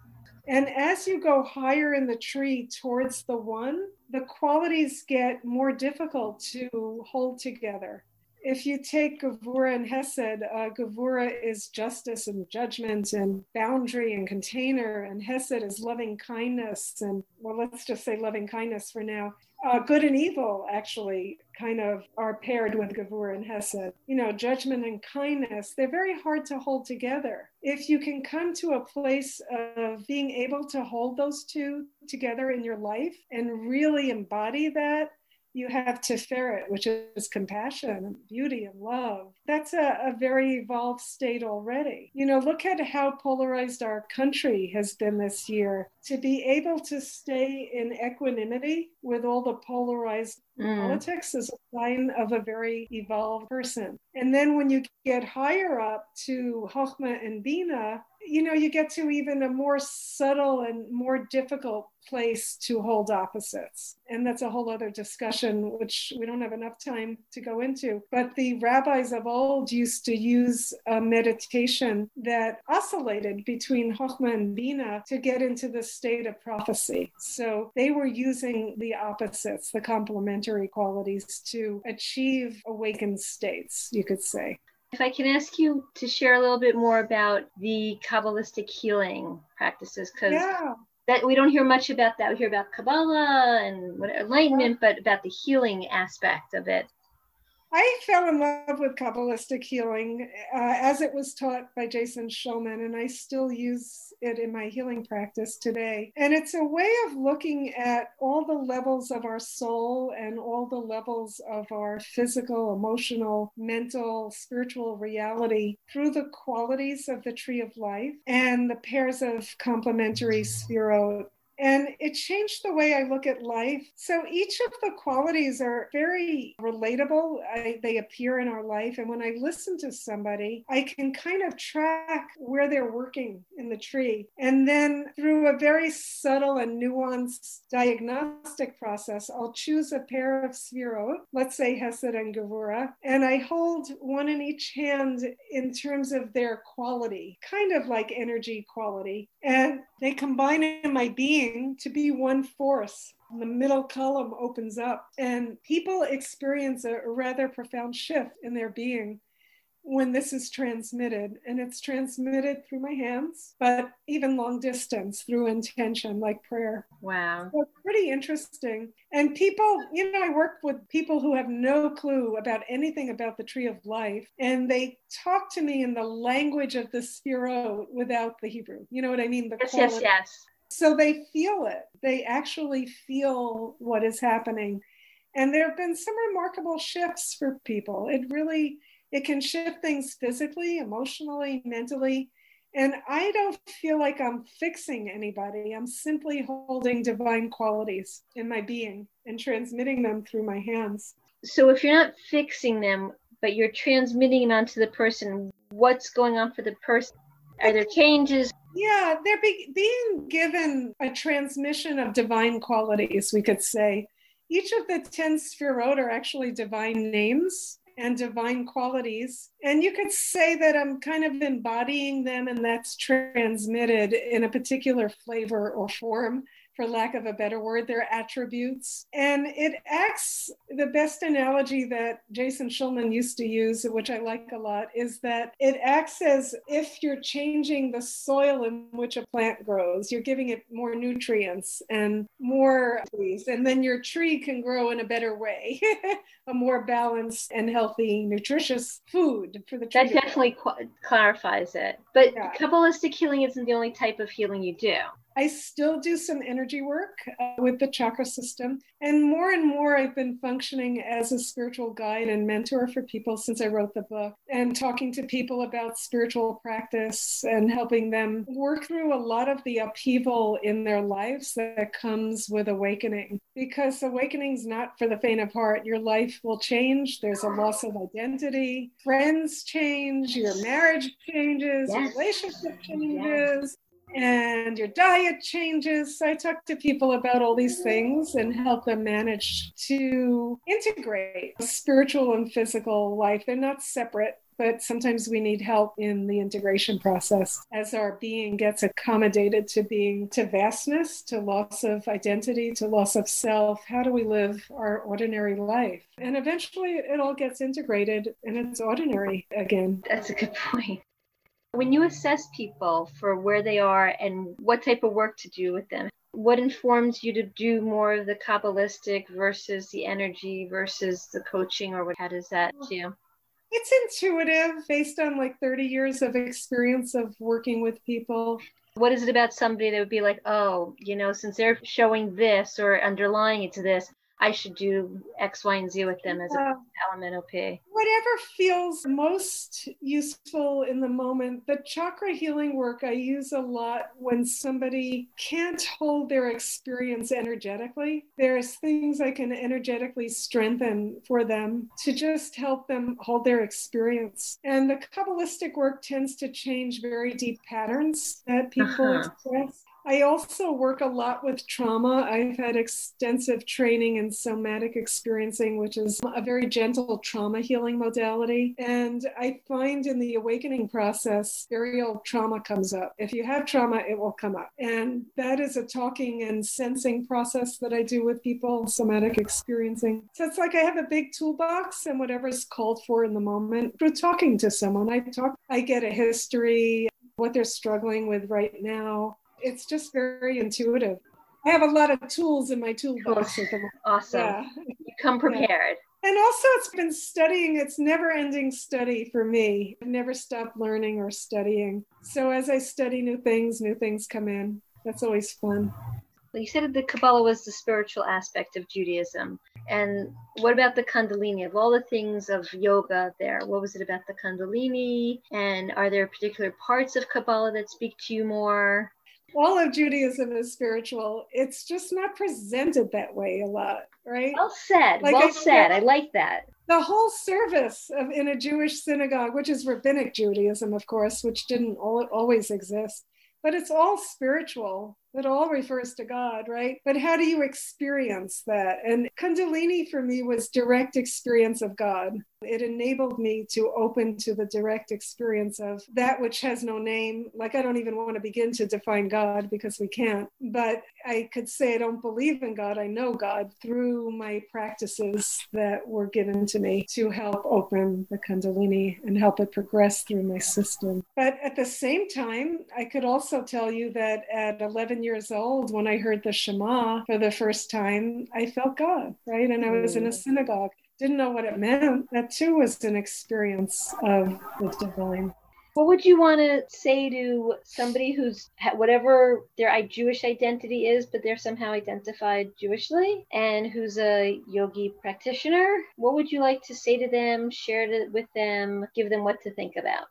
And as you go higher in the tree towards the one, the qualities get more difficult to hold together if you take Gevura and Hesed, uh, Gevura is justice and judgment and boundary and container, and Hesed is loving kindness and, well, let's just say loving kindness for now. Uh, good and evil actually kind of are paired with Gevura and Hesed. You know, judgment and kindness, they're very hard to hold together. If you can come to a place of being able to hold those two together in your life and really embody that, you have Tiferet, which is compassion and beauty and love. That's a, a, very evolved state already. You know, look at how polarized our country has been this year. To be able to stay in equanimity with all the polarized mm. politics is a sign of a very evolved person. And then when you get higher up to Chokhmah and Bina, you know, you get to even a more subtle and more difficult place to hold opposites. And that's a whole other discussion, which we don't have enough time to go into. But the rabbis of old used to use a meditation that oscillated between Chokhmah and Bina to get into the state of prophecy. So they were using the opposites, the complementary qualities to achieve awakened states, you could say. If I can ask you to share a little bit more about the Kabbalistic healing practices, because yeah. that we don't hear much about that. We hear about Kabbalah and what, enlightenment, but about the healing aspect of it. I fell in love with Kabbalistic healing uh, as it was taught by Jason Shulman, and I still use it in my healing practice today. And it's a way of looking at all the levels of our soul and all the levels of our physical, emotional, mental, spiritual reality through the qualities of the tree of life and the pairs of complementary sefirot and it changed the way I look at life. So each of the qualities are very relatable. I, they appear in our life. And when I listen to somebody, I can kind of track where they're working in the tree. And then through a very subtle and nuanced diagnostic process, I'll choose a pair of sefirot, let's say Hesed and Gevura, and I hold one in each hand in terms of their quality, kind of like energy quality. And they combine in my being to be one force. The middle column opens up, and people experience a rather profound shift in their being when this is transmitted. And it's transmitted through my hands, but even long distance through intention, like prayer. Wow. So pretty interesting. And people, you know, I work with people who have no clue about anything about the tree of life, and they talk to me in the language of the sefirot without the Hebrew. You know what I mean? The yes, quality. yes, yes. So they feel it. They actually feel what is happening. And there have been some remarkable shifts for people. It really it can shift things physically, emotionally, mentally. And I don't feel like I'm fixing anybody. I'm simply holding divine qualities in my being and transmitting them through my hands. So if you're not fixing them, but you're transmitting it onto the person, what's going on for the person? Are there changes? Yeah, they're be- being given a transmission of divine qualities, we could say. each of the 10 sefirot are actually divine names and divine qualities. And you could say that I'm kind of embodying them, and that's transmitted in a particular flavor or form for lack of a better word, their attributes. And it acts, the best analogy that Jason Shulman used to use, which I like a lot, is that it acts as if you're changing the soil in which a plant grows. You're giving it more nutrients and more trees, and then your tree can grow in a better way, <laughs> a more balanced and healthy, nutritious food for the tree. That definitely qu- clarifies it. But yeah. Kabbalistic healing isn't the only type of healing you do. I still do some energy work uh, with the chakra system. And more and more, I've been functioning as a spiritual guide and mentor for people since I wrote the book and talking to people about spiritual practice and helping them work through a lot of the upheaval in their lives that comes with awakening. Because awakening is not for the faint of heart. Your life will change, there's a loss of identity, friends change, your marriage changes, yes. relationship changes. Yes and your diet changes. So I talk to people about all these things and help them manage to integrate spiritual and physical life. They're not separate. But sometimes we need help in the integration process as our being gets accommodated to being to vastness, to loss of identity, to loss of self. How do we live our ordinary life? And eventually it all gets integrated and it's ordinary again. That's a good point. When you assess people for where they are and what type of work to do with them, what informs you to do more of the Kabbalistic versus the energy versus the coaching, or what, how does that do? It's intuitive based on like 30 years of experience of working with people. What is it about somebody that would be like, oh, you know, since they're showing this or underlying it to this, I should do X, Y, and Z with them as yeah. element OP. Whatever feels most useful in the moment. The chakra healing work I use a lot when somebody can't hold their experience energetically. There's things I can energetically strengthen for them to just help them hold their experience. And the Kabbalistic work tends to change very deep patterns that people uh-huh. express. I also work a lot with trauma. I've had extensive training in somatic experiencing, which is a very gentle trauma healing modality. And I find in the awakening process, old trauma comes up. If you have trauma, it will come up. And that is a talking and sensing process that I do with people, somatic experiencing. So it's like I have a big toolbox and whatever's called for in the moment through talking to someone. I talk, I get a history, what they're struggling with right now it's just very intuitive. I have a lot of tools in my toolbox. Awesome. Yeah. You come prepared. Yeah. And also, it's been studying, it's never ending study for me. I've never stopped learning or studying. So, as I study new things, new things come in. That's always fun. Well, you said that the Kabbalah was the spiritual aspect of Judaism. And what about the Kundalini? Of all the things of yoga there, what was it about the Kundalini? And are there particular parts of Kabbalah that speak to you more? All of Judaism is spiritual. It's just not presented that way a lot, right? Well said. Like well I, said. I like that. The whole service of in a Jewish synagogue, which is rabbinic Judaism, of course, which didn't always exist, but it's all spiritual. It all refers to God, right? But how do you experience that? And Kundalini for me was direct experience of God. It enabled me to open to the direct experience of that which has no name. Like, I don't even want to begin to define God because we can't. But I could say I don't believe in God. I know God through my practices that were given to me to help open the Kundalini and help it progress through my system. But at the same time, I could also tell you that at 11 years old, when I heard the Shema for the first time, I felt God, right? And I was in a mm. synagogue didn't know what it meant. That too was an experience of the divine. What would you want to say to somebody who's whatever their Jewish identity is, but they're somehow identified Jewishly and who's a yogi practitioner? What would you like to say to them, share it with them, give them what to think about?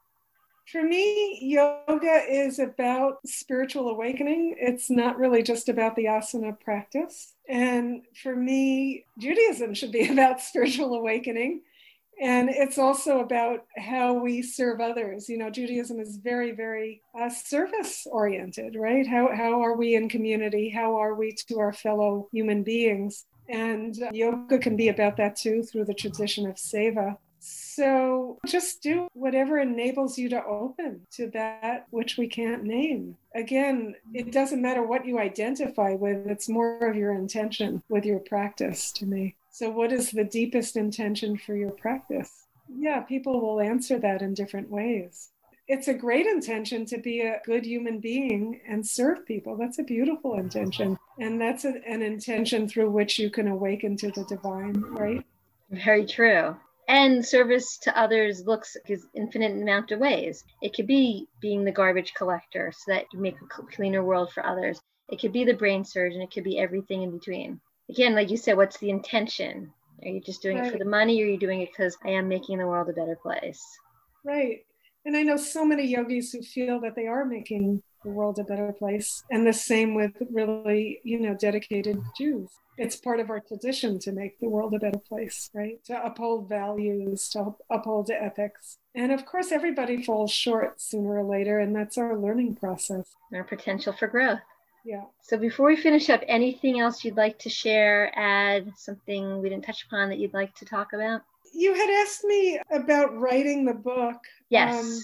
For me, yoga is about spiritual awakening. It's not really just about the asana practice. And for me, Judaism should be <laughs> about spiritual awakening. And it's also about how we serve others. You know, Judaism is very, very uh, service oriented, right? How, how are we in community? How are we to our fellow human beings? And yoga can be about that too through the tradition of seva. So just do whatever enables you to open to that which we can't name. Again, it doesn't matter what you identify with, it's more of your intention with your practice to me. So, what is the deepest intention for your practice? Yeah, people will answer that in different ways. It's a great intention to be a good human being and serve people. That's a beautiful intention. And that's a, an intention through which you can awaken to the divine, right? Very true and service to others looks is infinite amount of ways. It could be being the garbage collector so that you make a cleaner world for others. It could be the brain surgeon. It could be everything in between. Again like you said what's the intention? Are you just doing right. it for the money or are you doing it because i am making the world a better place? Right. And i know so many yogis who feel that they are making the world a better place and the same with really you know dedicated jews it's part of our tradition to make the world a better place, right? To uphold values, to uphold ethics. And of course, everybody falls short sooner or later, and that's our learning process. Our potential for growth. Yeah. So before we finish up, anything else you'd like to share, add, something we didn't touch upon that you'd like to talk about? You had asked me about writing the book. Yes. Um,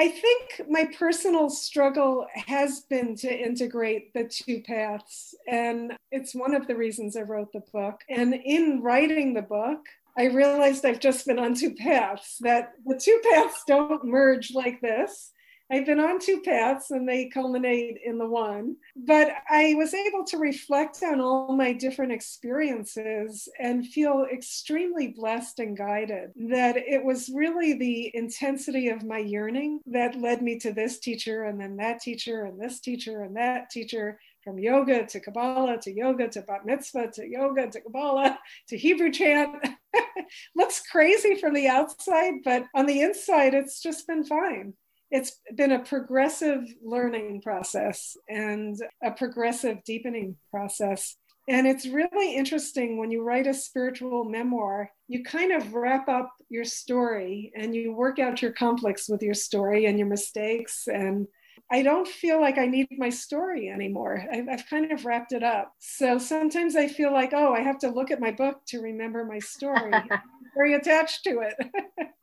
I think my personal struggle has been to integrate the two paths. And it's one of the reasons I wrote the book. And in writing the book, I realized I've just been on two paths, that the two paths don't merge like this. I've been on two paths and they culminate in the one. But I was able to reflect on all my different experiences and feel extremely blessed and guided. That it was really the intensity of my yearning that led me to this teacher and then that teacher and this teacher and that teacher from yoga to Kabbalah to yoga to bat mitzvah to yoga to Kabbalah to Hebrew chant. <laughs> Looks crazy from the outside, but on the inside, it's just been fine it's been a progressive learning process and a progressive deepening process. And it's really interesting when you write a spiritual memoir, you kind of wrap up your story and you work out your conflicts with your story and your mistakes. And I don't feel like I need my story anymore. I've, I've kind of wrapped it up. So sometimes I feel like, oh, I have to look at my book to remember my story. <laughs> very attached to it. <laughs>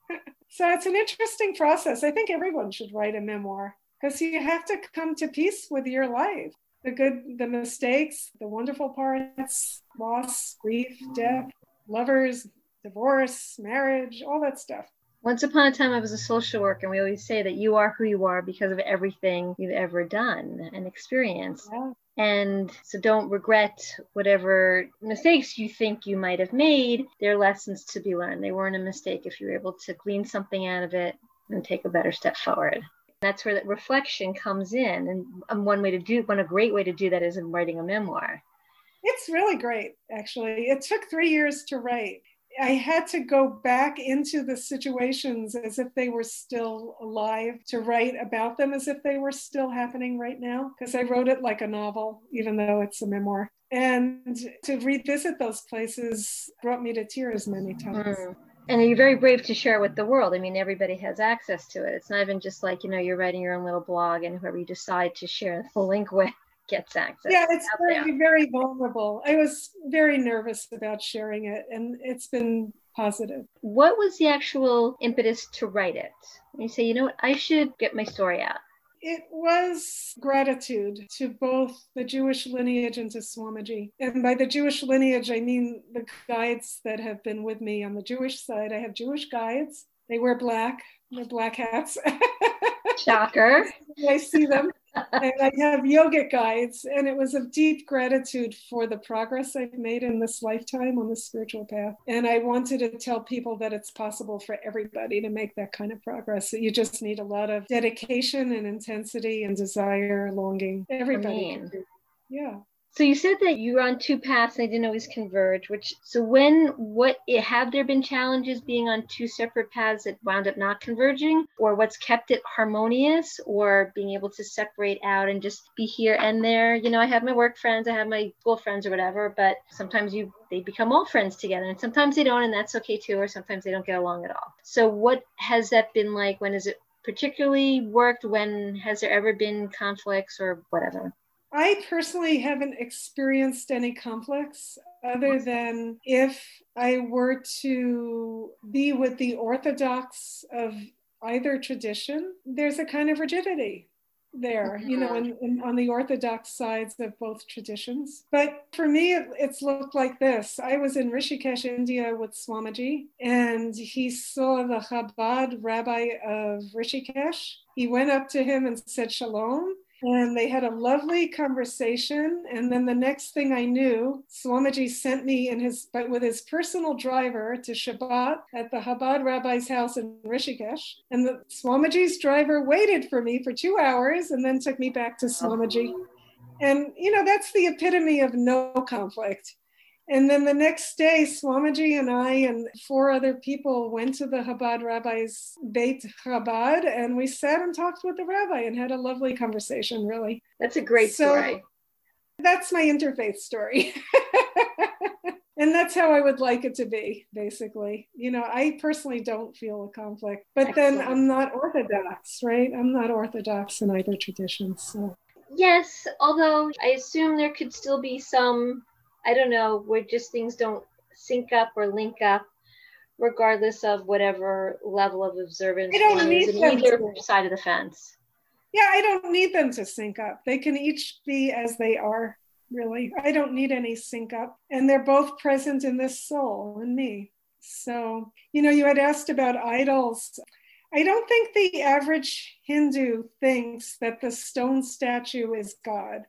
So it's an interesting process. I think everyone should write a memoir because you have to come to peace with your life the good, the mistakes, the wonderful parts, loss, grief, death, lovers, divorce, marriage, all that stuff. Once upon a time, I was a social worker, and we always say that you are who you are because of everything you've ever done and experienced. Yeah. And so don't regret whatever mistakes you think you might have made. They're lessons to be learned. They weren't a mistake if you were able to glean something out of it and take a better step forward. That's where that reflection comes in. And um, one way to do one a great way to do that is in writing a memoir. It's really great, actually. It took three years to write. I had to go back into the situations as if they were still alive to write about them as if they were still happening right now, because I wrote it like a novel, even though it's a memoir. And to revisit those places brought me to tears many times. Mm. And you're very brave to share with the world. I mean, everybody has access to it. It's not even just like, you know, you're writing your own little blog and whoever you decide to share the link with gets access. Yeah, it's very, very vulnerable. I was very nervous about sharing it, and it's been positive. What was the actual impetus to write it? You say, you know what, I should get my story out. It was gratitude to both the Jewish lineage and to Swamiji. And by the Jewish lineage, I mean the guides that have been with me on the Jewish side. I have Jewish guides. They wear black, they're black hats. Shocker. <laughs> I see them and I have yogic guides, and it was a deep gratitude for the progress I've made in this lifetime on the spiritual path. And I wanted to tell people that it's possible for everybody to make that kind of progress. That you just need a lot of dedication and intensity and desire, longing. Everybody can do. Yeah. So you said that you were on two paths and they didn't always converge. Which so when what have there been challenges being on two separate paths that wound up not converging, or what's kept it harmonious, or being able to separate out and just be here and there? You know, I have my work friends, I have my school friends or whatever, but sometimes you they become all friends together, and sometimes they don't, and that's okay too, or sometimes they don't get along at all. So what has that been like? When has it particularly worked? When has there ever been conflicts or whatever? I personally haven't experienced any conflicts other than if I were to be with the orthodox of either tradition, there's a kind of rigidity there, oh you know, in, in, on the orthodox sides of both traditions. But for me, it, it's looked like this. I was in Rishikesh, India with Swamiji, and he saw the Chabad rabbi of Rishikesh. He went up to him and said shalom and they had a lovely conversation. And then the next thing I knew, Swamiji sent me in his, but with his personal driver to Shabbat at the Chabad rabbi's house in Rishikesh. And the Swamiji's driver waited for me for two hours and then took me back to Swamiji. And, you know, that's the epitome of no conflict. And then the next day, Swamiji and I and four other people went to the Chabad rabbi's Beit Chabad, and we sat and talked with the rabbi and had a lovely conversation, really. That's a great so, story. That's my interfaith story. <laughs> and that's how I would like it to be, basically. You know, I personally don't feel a conflict, but Excellent. then I'm not Orthodox, right? I'm not Orthodox in either tradition. So. Yes, although I assume there could still be some I don't know, where just things don't sync up or link up, regardless of whatever level of observance I don't need them either to. side of the fence. Yeah, I don't need them to sync up. They can each be as they are, really. I don't need any sync up. And they're both present in this soul in me. So, you know, you had asked about idols. I don't think the average Hindu thinks that the stone statue is God.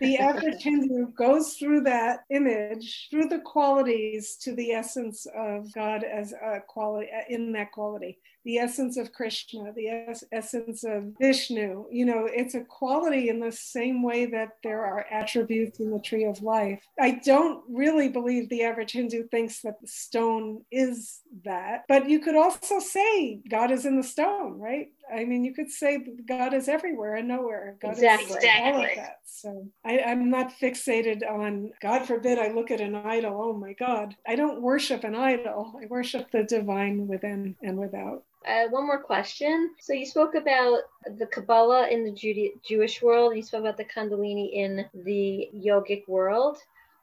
The <laughs> average Hindu goes through that image, through the qualities to the essence of God as a quality in that quality the essence of Krishna, the es- essence of Vishnu. You know, it's a quality in the same way that there are attributes in the tree of life. I don't really believe the average Hindu thinks that the stone is that, but you could also say God is in the stone, right? I mean, you could say God is everywhere and nowhere. God exactly. is all of that. So I, I'm not fixated on, God forbid, I look at an idol. Oh my God. I don't worship an idol. I worship the divine within and without. Uh, one more question. So you spoke about the Kabbalah in the Jude- Jewish world. You spoke about the Kundalini in the yogic world.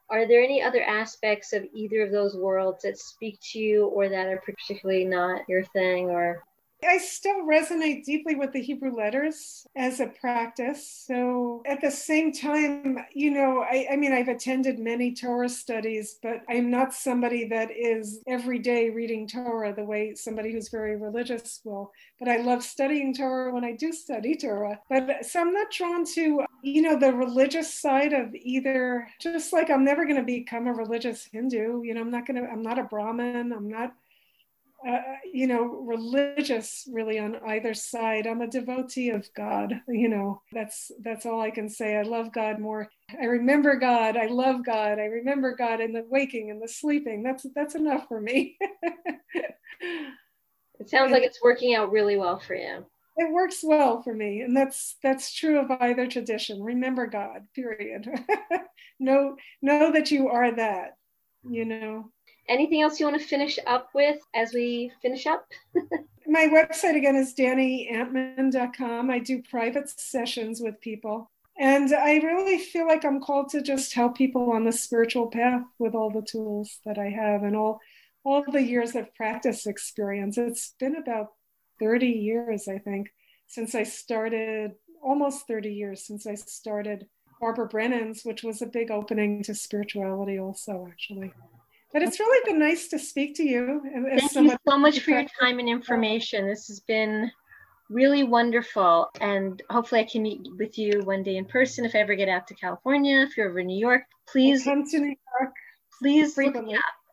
Are there any other aspects of either of those worlds that speak to you, or that are particularly not your thing, or I still resonate deeply with the Hebrew letters as a practice. So at the same time, you know, I, I, mean, I've attended many Torah studies, but I'm not somebody that is every day reading Torah the way somebody who's very religious will. But I love studying Torah when I do study Torah. But so I'm not drawn to, you know, the religious side of either, just like I'm never going to become a religious Hindu. You know, I'm not going to, I'm not a Brahmin. I'm not uh, you know, religious really on either side. I'm a devotee of God. You know, that's that's all I can say. I love God more. I remember God. I love God. I remember God in the waking and the sleeping. That's that's enough for me. <laughs> it sounds like it's working out really well for you. It works well for me, and that's that's true of either tradition. Remember God. Period. <laughs> know know that you are that. You know anything else you want to finish up with as we finish up? <laughs> My website again is daniantman.com. I do private sessions with people. And I really feel like I'm called to just help people on the spiritual path with all the tools that I have and all all the years of practice experience. It's been about 30 years, I think, since I started, almost 30 years since I started Barbara Brennan's, which was a big opening to spirituality, also, actually. But it's really been nice to speak to you. Uh, uh, Thank you so much for your time and information. This has been really wonderful. And hopefully, I can meet with you one day in person if I ever get out to California. If you're over in New York, please come to New York. Please look me up.